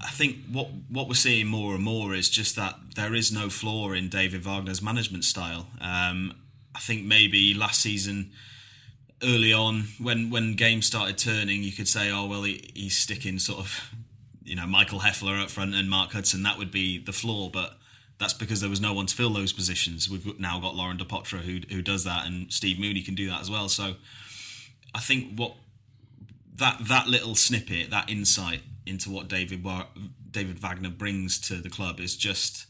I think what what we're seeing more and more is just that there is no flaw in David Wagner's management style. Um, I think maybe last season early on when when games started turning, you could say, oh well, he, he's sticking sort of you know Michael Hefele up front and Mark Hudson. That would be the flaw, but that's because there was no one to fill those positions. We've now got Laurent Depoitre who who does that, and Steve Mounié can do that as well. So I think what that that little snippet, that insight into what David David Wagner brings to the club is just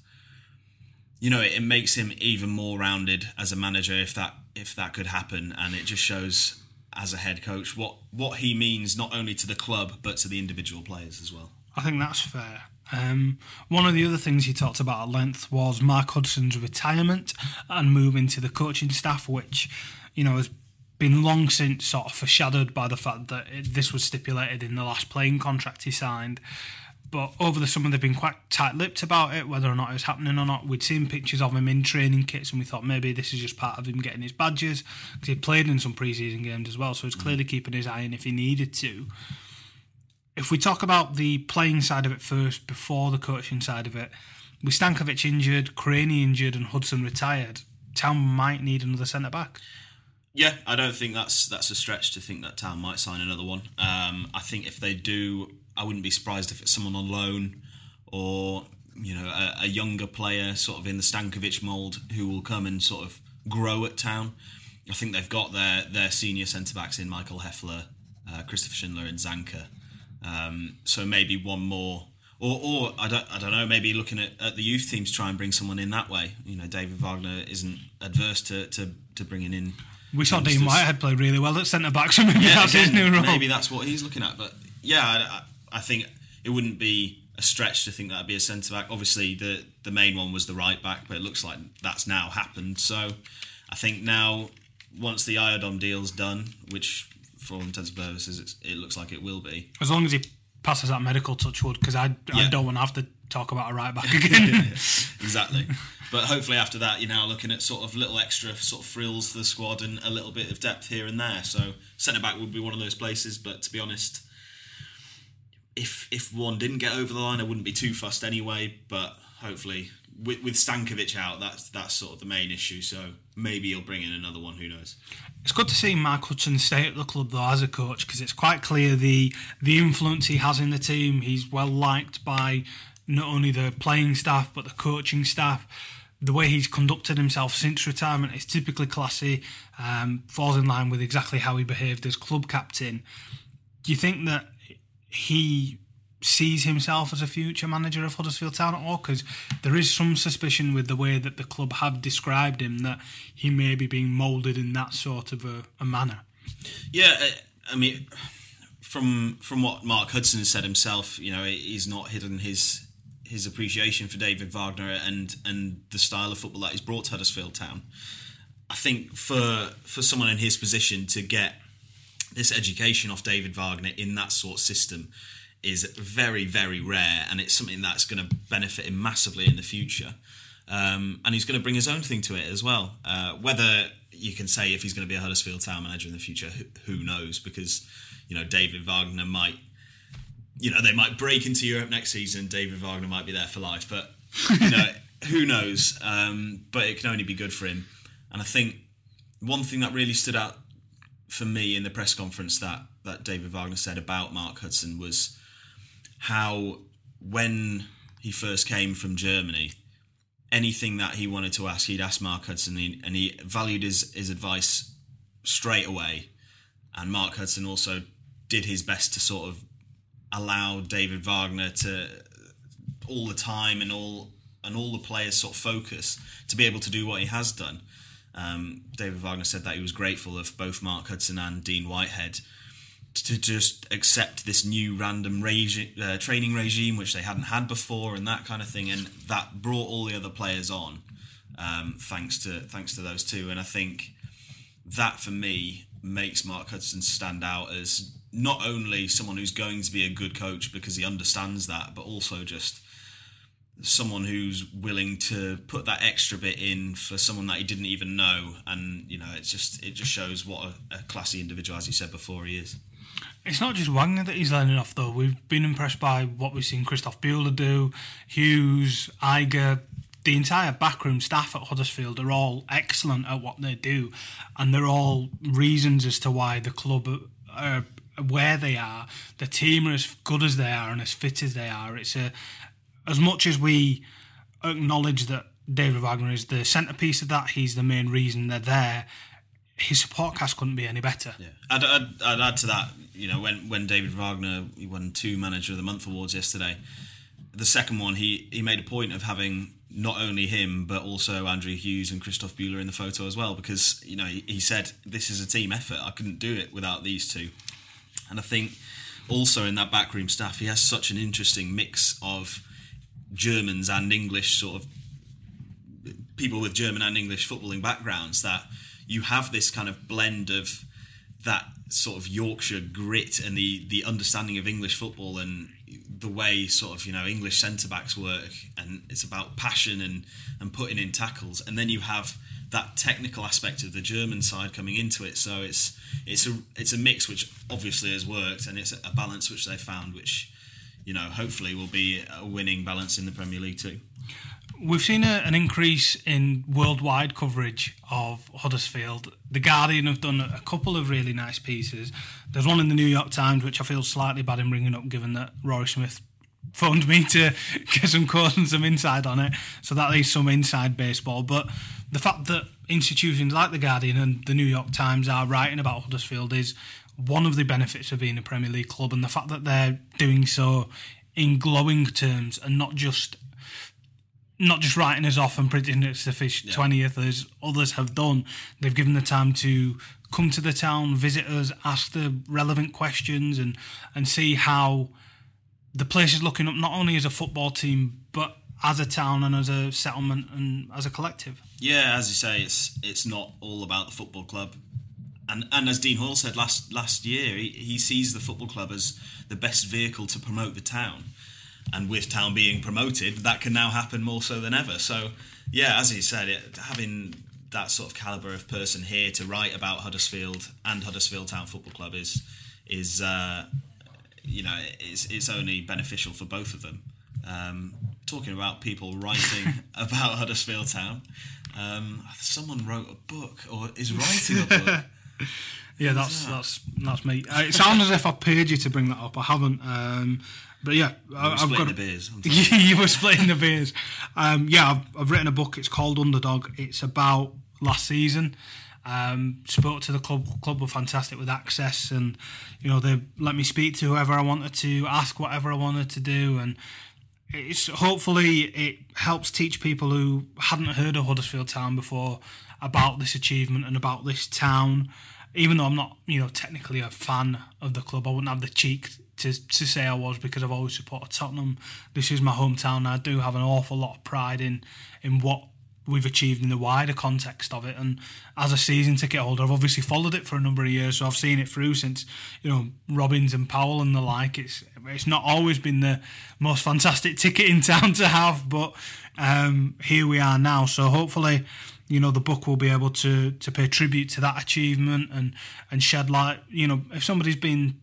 you know, it, it, makes him even more rounded as a manager if that if that could happen, and it just shows as a head coach what what he means not only to the club but to the individual players as well.
I think that's fair. Um, one of the other things he talked about at length was Mark Hudson's retirement and moving to the coaching staff, which you know has been long since sort of foreshadowed by the fact that it, this was stipulated in the last playing contract he signed. But over the summer, they've been quite tight-lipped about it, whether or not it was happening or not. We'd seen pictures of him in training kits, and we thought maybe this is just part of him getting his badges because he played in some preseason games as well. So he's clearly mm. keeping his eye on if he needed to. If we talk about the playing side of it first, before the coaching side of it, with Stankovic injured, Cranie injured, and Hudson retired, Town might need another centre back.
Yeah, I don't think that's that's a stretch to think that Town might sign another one. Um, I think if they do, I wouldn't be surprised if it's someone on loan or you know a, a younger player, sort of in the Stankovic mould, who will come and sort of grow at Town. I think they've got their their senior centre backs in Michael Hefele, uh, Christopher Schindler, and Zanka. Um, so maybe one more, or or I don't I don't know. Maybe looking at, at the youth teams, try and bring someone in that way. You know, David Wagner isn't adverse to to, to bringing in.
We saw Dean Whitehead play really well at centre back, so maybe yeah, that's again, his new role.
Maybe that's what he's looking at. But yeah, I, I think it wouldn't be a stretch to think that'd be a centre back. Obviously, the the main one was the right back, but it looks like that's now happened. So I think now, once the Yiadom deal's done, which for all intents and purposes it looks like it will be,
as long as he passes that medical touchwood, because I, yeah. I don't want to have to talk about a right back again.
exactly. But hopefully after that, you're now looking at sort of little extra sort of frills to the squad and a little bit of depth here and there. So centre back would be one of those places. But to be honest, if if one didn't get over the line, I wouldn't be too fussed anyway. But hopefully, with, with Stankovic out, that's that's sort of the main issue. So maybe he'll bring in another one. Who knows?
It's good to see Mark Hudson stay at the club though as a coach because it's quite clear the the influence he has in the team. He's well liked by not only the playing staff but the coaching staff. The way he's conducted himself since retirement is typically classy, um, falls in line with exactly how he behaved as club captain. Do you think that he sees himself as a future manager of Huddersfield Town at all? Because there is some suspicion with the way that the club have described him that he may be being moulded in that sort of a, a manner.
Yeah, I mean, from from what Mark Hudson said himself, you know, he's not hidden his his appreciation for David Wagner and and the style of football that he's brought to Huddersfield Town. I think for for someone in his position to get this education off David Wagner in that sort of system is very, very rare, and it's something that's going to benefit him massively in the future. Um, and he's going to bring his own thing to it as well. Uh, whether you can say if he's going to be a Huddersfield Town manager in the future, who, who, knows? Because you know David Wagner might, you know, they might break into Europe next season. David Wagner might be there for life, but you know, who knows? Um, but it can only be good for him. And I think one thing that really stood out for me in the press conference that that David Wagner said about Mark Hudson was how when he first came from Germany, anything that he wanted to ask, he'd ask Mark Hudson, and he valued his his advice straight away. And Mark Hudson also did his best to sort of allow David Wagner to all the time and all and all the players sort of focus to be able to do what he has done. Um, David Wagner said that he was grateful of both Mark Hudson and Dean Whitehead to just accept this new random regi- uh, training regime which they hadn't had before and that kind of thing, and that brought all the other players on um, thanks to thanks to those two. And I think that for me makes Mark Hudson stand out as not only someone who's going to be a good coach because he understands that, but also just someone who's willing to put that extra bit in for someone that he didn't even know. And you know it's just it just shows what a, a classy individual as you said before he is.
It's not just Wagner that he's learning off though. We've been impressed by what we've seen Christoph Bühler do. Hughes Eiger the entire backroom staff at Huddersfield are all excellent at what they do. And they're all reasons as to why the club are where they are the team are as good as they are and as fit as they are it's a as much as we acknowledge that David Wagner is the centerpiece of that, he's the main reason they're there. His support cast couldn't be any better.
Yeah, I'd, I'd, I'd add to that. You know, when when David Wagner he won two Manager of the Month awards yesterday, the second one he he made a point of having not only him but also Andrew Hughes and Christoph Bühler in the photo as well because you know he, he said this is a team effort. I couldn't do it without these two, and I think also in that backroom staff he has such an interesting mix of Germans and English sort of people with German and English footballing backgrounds that you have this kind of blend of that sort of Yorkshire grit and the the understanding of English football and the way sort of you know English centre backs work and it's about passion and and putting in tackles. And then you have that technical aspect of the German side coming into it so it's it's a it's a mix which obviously has worked and it's a balance which they found which you know, hopefully will be a winning balance in the Premier League too.
We've seen a, an increase in worldwide coverage of Huddersfield. The Guardian have done a couple of really nice pieces. There's one in the New York Times, which I feel slightly bad in bringing up, given that Rory Smith phoned me to get some quotes and some insight on it. So that is some inside baseball. But the fact that institutions like the Guardian and the New York Times are writing about Huddersfield is one of the benefits of being a Premier League club, and the fact that they're doing so in glowing terms and not just not just writing us off and printing it to the twentieth as others have done. They've given the time to come to the town, visit us, ask the relevant questions, and and see how the place is looking up not only as a football team but as a town and as a settlement and as a collective.
Yeah, as you say, it's it's not all about the football club and and as Dean Hoyle said last last year, he, he sees the football club as the best vehicle to promote the town. And with town being promoted, that can now happen more so than ever. So, yeah, as he said, it, having that sort of caliber of person here to write about Huddersfield and Huddersfield Town Football Club is is uh, you know it's it's only beneficial for both of them. Um, talking about people writing about Huddersfield Town, um, someone wrote a book or is writing a book
yeah, that's that's that's me. Uh, it sounds as if I paid you to bring that up. I haven't. Um, but yeah,
I, have got the beers.
you were splitting the beers. Um, yeah, I've, I've, written a book. It's called Underdog. It's about last season. Um, spoke to the club. Club were fantastic with access, and you know they let me speak to whoever I wanted to, ask whatever I wanted to do, and it's hopefully it helps teach people who hadn't heard of Huddersfield Town before about this achievement and about this town. Even though I'm not, you know, technically a fan of the club, I wouldn't have the cheek to, to say I was because I've always supported Tottenham. This is my hometown. I do have an awful lot of pride in in what we've achieved in the wider context of it. And as a season ticket holder, I've obviously followed it for a number of years, so I've seen it through since you know Robins and Powell and the like. It's it's not always been the most fantastic ticket in town to have, but um, here we are now. So hopefully you know the book will be able to to pay tribute to that achievement and and shed light you know if somebody's been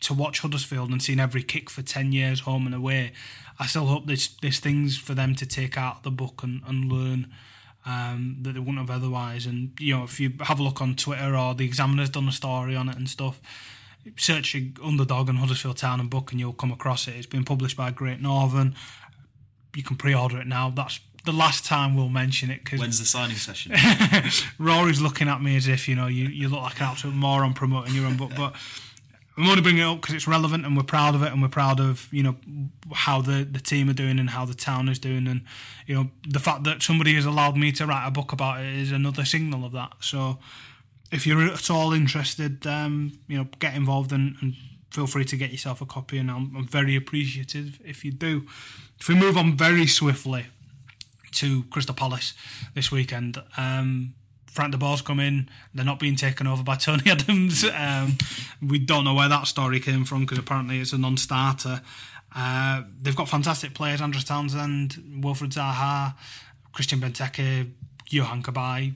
to watch Huddersfield and seen every kick for 10 years home and away I still hope there's there's things for them to take out of the book and, and learn um, that they wouldn't have otherwise and you know if you have a look on Twitter or the Examiner's done a story on it and stuff search Underdog and Huddersfield Town and book and you'll come across it it's been published by Great Northern you can pre-order it now. That's the last time we'll mention it because
When's the signing session?
Rory's looking at me as if you know you, you look like an absolute moron promoting your own book, but I'm only bringing it up because it's relevant and we're proud of it and we're proud of you know how the the team are doing and how the town is doing and you know the fact that somebody has allowed me to write a book about it is another signal of that. So if you're at all interested, um, you know get involved and, and feel free to get yourself a copy and I'm, I'm very appreciative if you do. If we move on very swiftly to Crystal Palace this weekend. Um, Frank de Boer's come in. They're not being taken over by Tony Adams. Um, we don't know where that story came from because apparently it's a non-starter. Uh, they've got fantastic players: Andros Townsend, Wilfried Zaha, Christian Benteke, Yohan Cabaye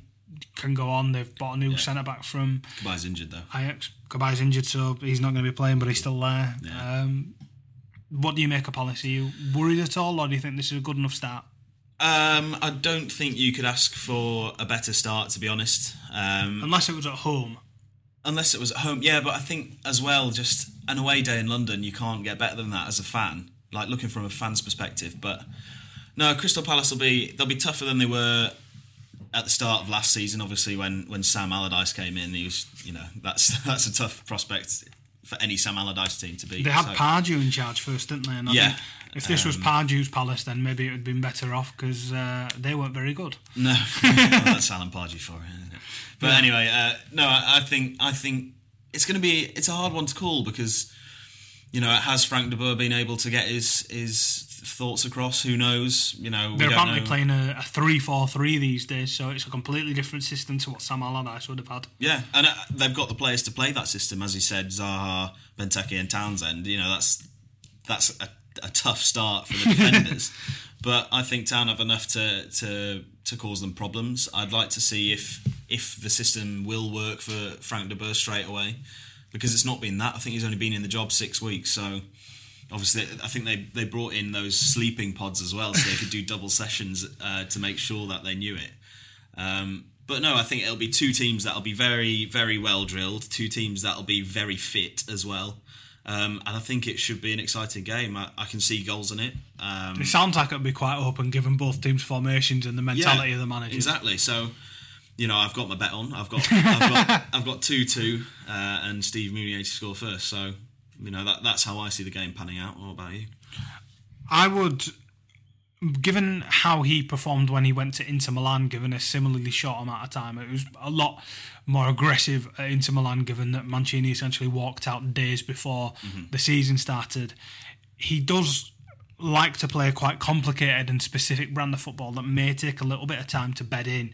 Can go on. They've bought a new centre back from
Cabaye's injured though.
Ajax. Cabaye's injured, so he's not going to be playing, but he's still there.
Yeah.
Um, what do you make of Palace? Are you worried at all, or do you think this is a good enough start?
Um, I don't think you could ask for a better start, to be honest. Um,
Unless it was at home.
unless it was at home. Yeah, but I think as well, just an away day in London, you can't get better than that as a fan. Like looking from a fan's perspective, but no, Crystal Palace will be they'll be tougher than they were at the start of last season. Obviously, when when Sam Allardyce came in, he was you know that's that's a tough prospect for any Sam Allardyce team to be.
They had
So-
Pardew in charge first, didn't they? And I
Yeah,
if this was Pardew's Palace, then maybe it would have been better off because uh, they weren't very good.
No, well, that's Alan Pardew for it. Isn't it? But anyway, uh, no, I, I think I think it's going to be it's a hard one to call because you know has Frank de Boer been able to get his his thoughts across? Who knows? You know,
They're apparently
know.
playing a, a 3 4 3 these days, so it's a completely different system to what Sam Allardyce would have had.
Yeah, and uh, they've got the players to play that system, as you said, Zaha, Benteke, and Townsend. You know, that's that's a, a tough start for the defenders. but I think Town have enough to to to cause them problems. I'd like to see if if the system will work for Frank de Boer straight away, because it's not been that. I think he's only been in the job six weeks, so. Obviously, I think they, they brought in those sleeping pods as well, so they could do double sessions uh, to make sure that they knew it. Um, but no, I think it'll be two teams that'll be very, very well drilled. Two teams that'll be very fit as well. Um, and I think it should be an exciting game. I, I can see goals in it. Um,
It sounds like it would be quite open given both teams' formations and the mentality of the managers.
Exactly. So, you know, I've got my bet on. I've got, I've got, I've got two two, uh, and Steve Mounié to score first. So, you know, that that's how I see the game panning out. What about you?
I would, given how he performed when he went to Inter Milan, given a similarly short amount of time, it was a lot more aggressive at Inter Milan, given that Mancini essentially walked out days before the season started. He does like to play a quite complicated and specific brand of football that may take a little bit of time to bed in.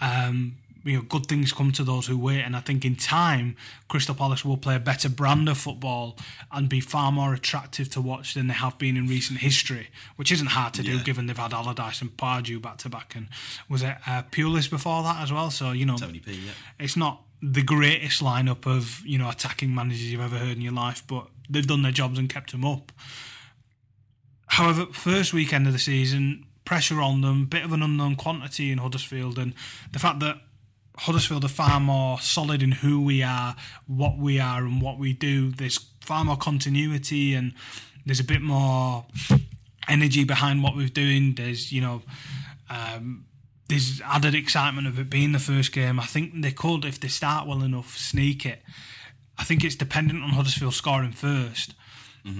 Um, you know, good things come to those who wait, and I think in time, Crystal Palace will play a better brand of football and be far more attractive to watch than they have been in recent history, which isn't hard to do
Yeah.
given they've had Allardyce and Pardew back to back, and was it uh, Pulis before that as well? So you know,
Tony P. Yeah.
it's not the greatest lineup of you know attacking managers you've ever heard in your life, but they've done their jobs and kept them up. However, first weekend of the season, pressure on them, bit of an unknown quantity in Huddersfield, and the fact that Huddersfield are far more solid in who we are, what we are, and what we do. There's far more continuity, and there's a bit more energy behind what we're doing. There's you know. Um, there's added excitement of it being the first game. I think they could, if they start well enough, sneak it. I think it's dependent on Huddersfield scoring 1st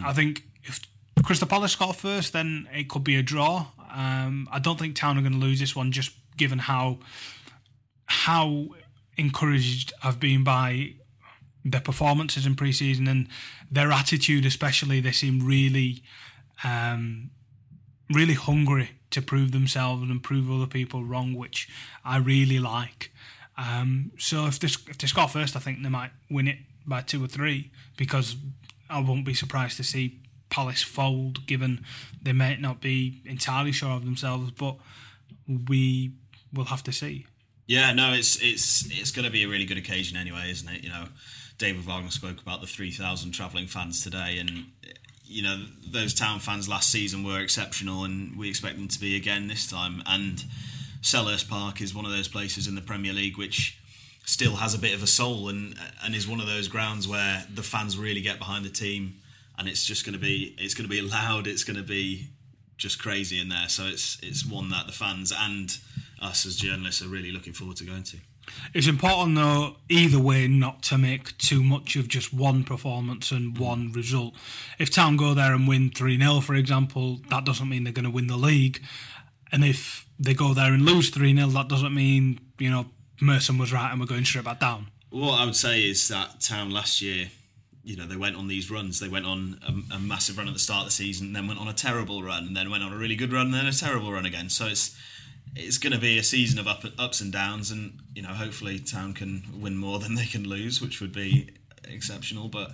I think if Crystal Palace score first, then it could be a draw. Um, I don't think Town are going to lose this one, just given how how encouraged I've been by their performances in pre-season and their attitude, especially. They seem really, um, really hungry to prove themselves and prove other people wrong, which I really like. Um, so if they, if they score first, I think they might win it by two or three because I won't be surprised to see Palace fold, given they may not be entirely sure of themselves, but we will have to see.
Yeah, no, it's it's it's going to be a really good occasion anyway, isn't it? You know, David Wagner spoke about the three thousand travelling fans today, and you know those town fans last season were exceptional, and we expect them to be again this time. And Selhurst Park is one of those places in the Premier League which still has a bit of a soul, and and is one of those grounds where the fans really get behind the team, and it's just going to be it's going to be loud, it's going to be just crazy in there. So it's it's one that the fans and us as journalists are really looking forward to going to.
It's important, though, either way, not to make too much of just one performance and one result. If Town go there and win 3 0, for example, that doesn't mean they're going to win the league. And if they go there and lose 3 0, that doesn't mean, you know, Merson was right and we're going straight back down.
What I would say is that Town last year, you know, they went on these runs. They went on a, a massive run at the start of the season, then went on a terrible run, and then went on a really good run, and then a terrible run again. So it's it's going to be a season of up, ups and downs, and you know hopefully Town can win more than they can lose, which would be exceptional. But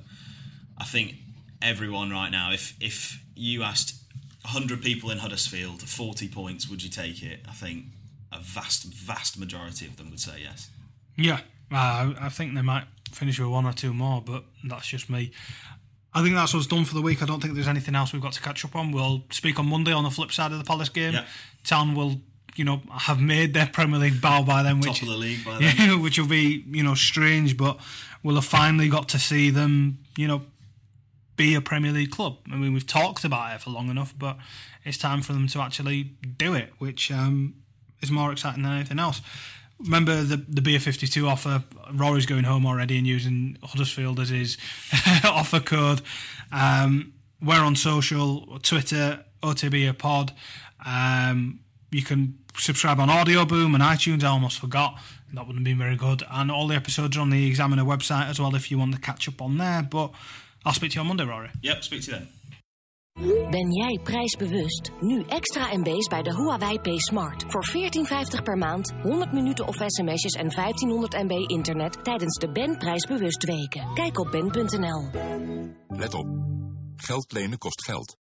I think everyone right now, if if you asked 100 people in Huddersfield 40 points, would you take it? I think a vast vast majority of them would say yes.
Yeah, uh, I think they might finish with one or two more, but that's just me. I think that's what's done for the week. I don't think there's anything else we've got to catch up on. We'll speak on Monday on the flip side of the Palace game.
Yeah.
Town will you know, have made their Premier League bow by then, which
Top of the league by then. Yeah,
which will be you know strange, but we'll have finally got to see them, you know, be a Premier League club. I mean, we've talked about it for long enough, but it's time for them to actually do it, which um, is more exciting than anything else. Remember the the Beer 52 offer? Rory's going home already and using Huddersfield as his offer code. Um, we're on social, Twitter, OTB Pod. Um, you can subscribe on Audio Boom and iTunes. I almost forgot. That wouldn't be very good. And all the episodes are on the Examiner website as well if you want to catch up on there. But I'll speak to you on Monday, Rory.
Yep, speak to you then.
Ben jij prijsbewust? Nu extra MB's bij de Huawei P Smart. Voor 14,50 per maand, 100 minuten of sms'jes en 1500 MB internet tijdens de Ben Prijsbewust weken. Kijk op ben.nl.
Let op. Geld lenen kost geld.